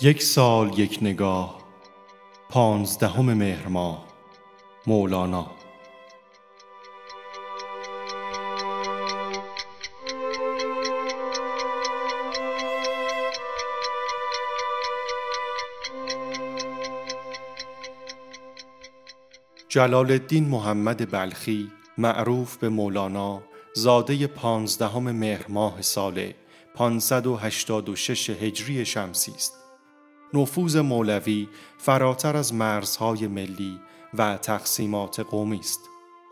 یک سال یک نگاه پانزدهم مهر ماه مولانا جلال الدین محمد بلخی معروف به مولانا زاده پانزدهم مهر ماه سال 586 هجری شمسی است. نفوذ مولوی فراتر از مرزهای ملی و تقسیمات قومی است.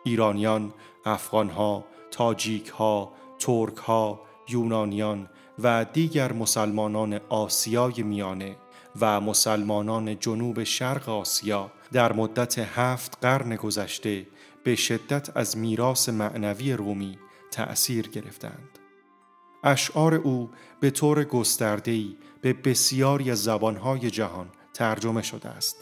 ایرانیان، افغانها، تاجیکها، ترکها، یونانیان و دیگر مسلمانان آسیای میانه و مسلمانان جنوب شرق آسیا در مدت هفت قرن گذشته به شدت از میراث معنوی رومی تأثیر گرفتند. اشعار او به طور گسترده‌ای به بسیاری از زبانهای جهان ترجمه شده است.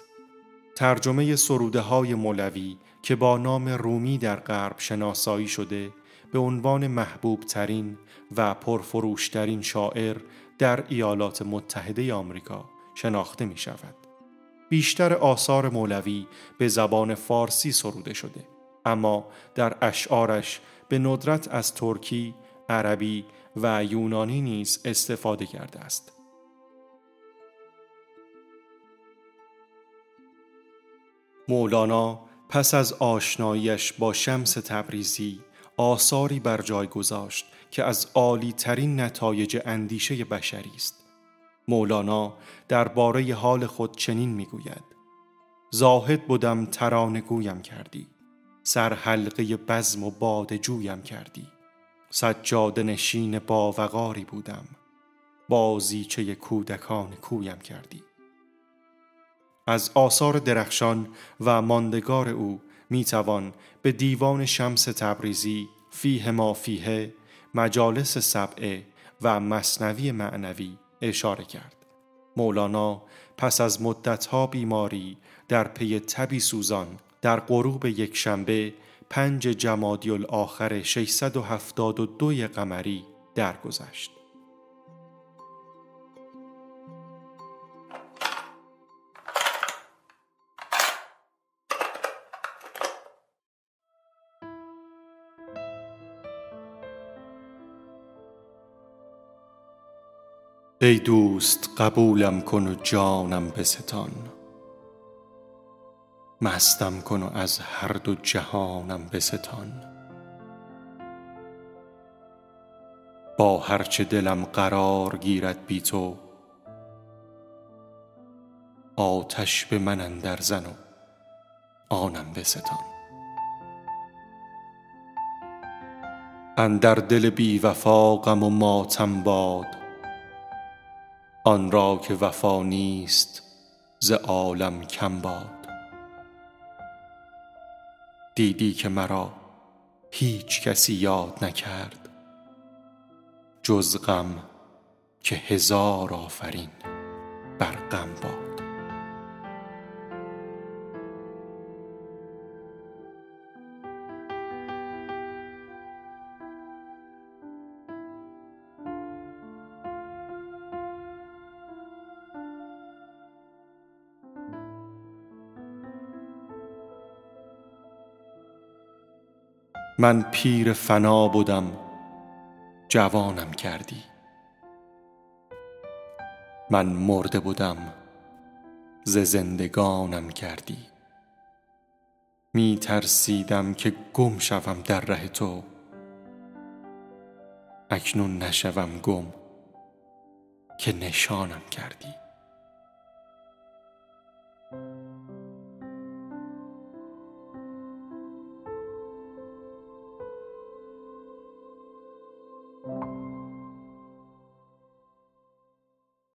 ترجمه سروده های مولوی که با نام رومی در غرب شناسایی شده به عنوان محبوب ترین و پرفروشترین شاعر در ایالات متحده آمریکا شناخته می شود. بیشتر آثار مولوی به زبان فارسی سروده شده اما در اشعارش به ندرت از ترکی، عربی و یونانی نیز استفاده کرده است. مولانا پس از آشناییش با شمس تبریزی آثاری بر جای گذاشت که از عالی ترین نتایج اندیشه بشری است. مولانا درباره حال خود چنین می‌گوید: زاهد بودم ترانه گویم کردی سر حلقه بزم و باد جویم کردی سجاد نشین باوقاری بودم بازیچه کودکان کویم کردی از آثار درخشان و ماندگار او می توان به دیوان شمس تبریزی فیه ما فیه مجالس سبعه و مصنوی معنوی اشاره کرد مولانا پس از مدتها بیماری در پی تبی سوزان در غروب یک شنبه پنج جمادی الاخر 672 قمری درگذشت. ای دوست قبولم کن و جانم بستان. مستم کن و از هر دو جهانم بستان. با هرچه دلم قرار گیرد بی تو آتش به من اندر زن و آنم بستان. اندر دل بی وفا غم و ماتم باد آن را که وفا نیست ز عالم کم باد. دیدی که مرا هیچ کسی یاد نکرد جز غم که هزار آفرین بر غم باد. من پیر فنا بودم جوانم کردی. من مرده بودم ز زندگانم کردی. می ترسیدم که گم شوم در ره تو. اکنون نشوم گم که نشانم کردی.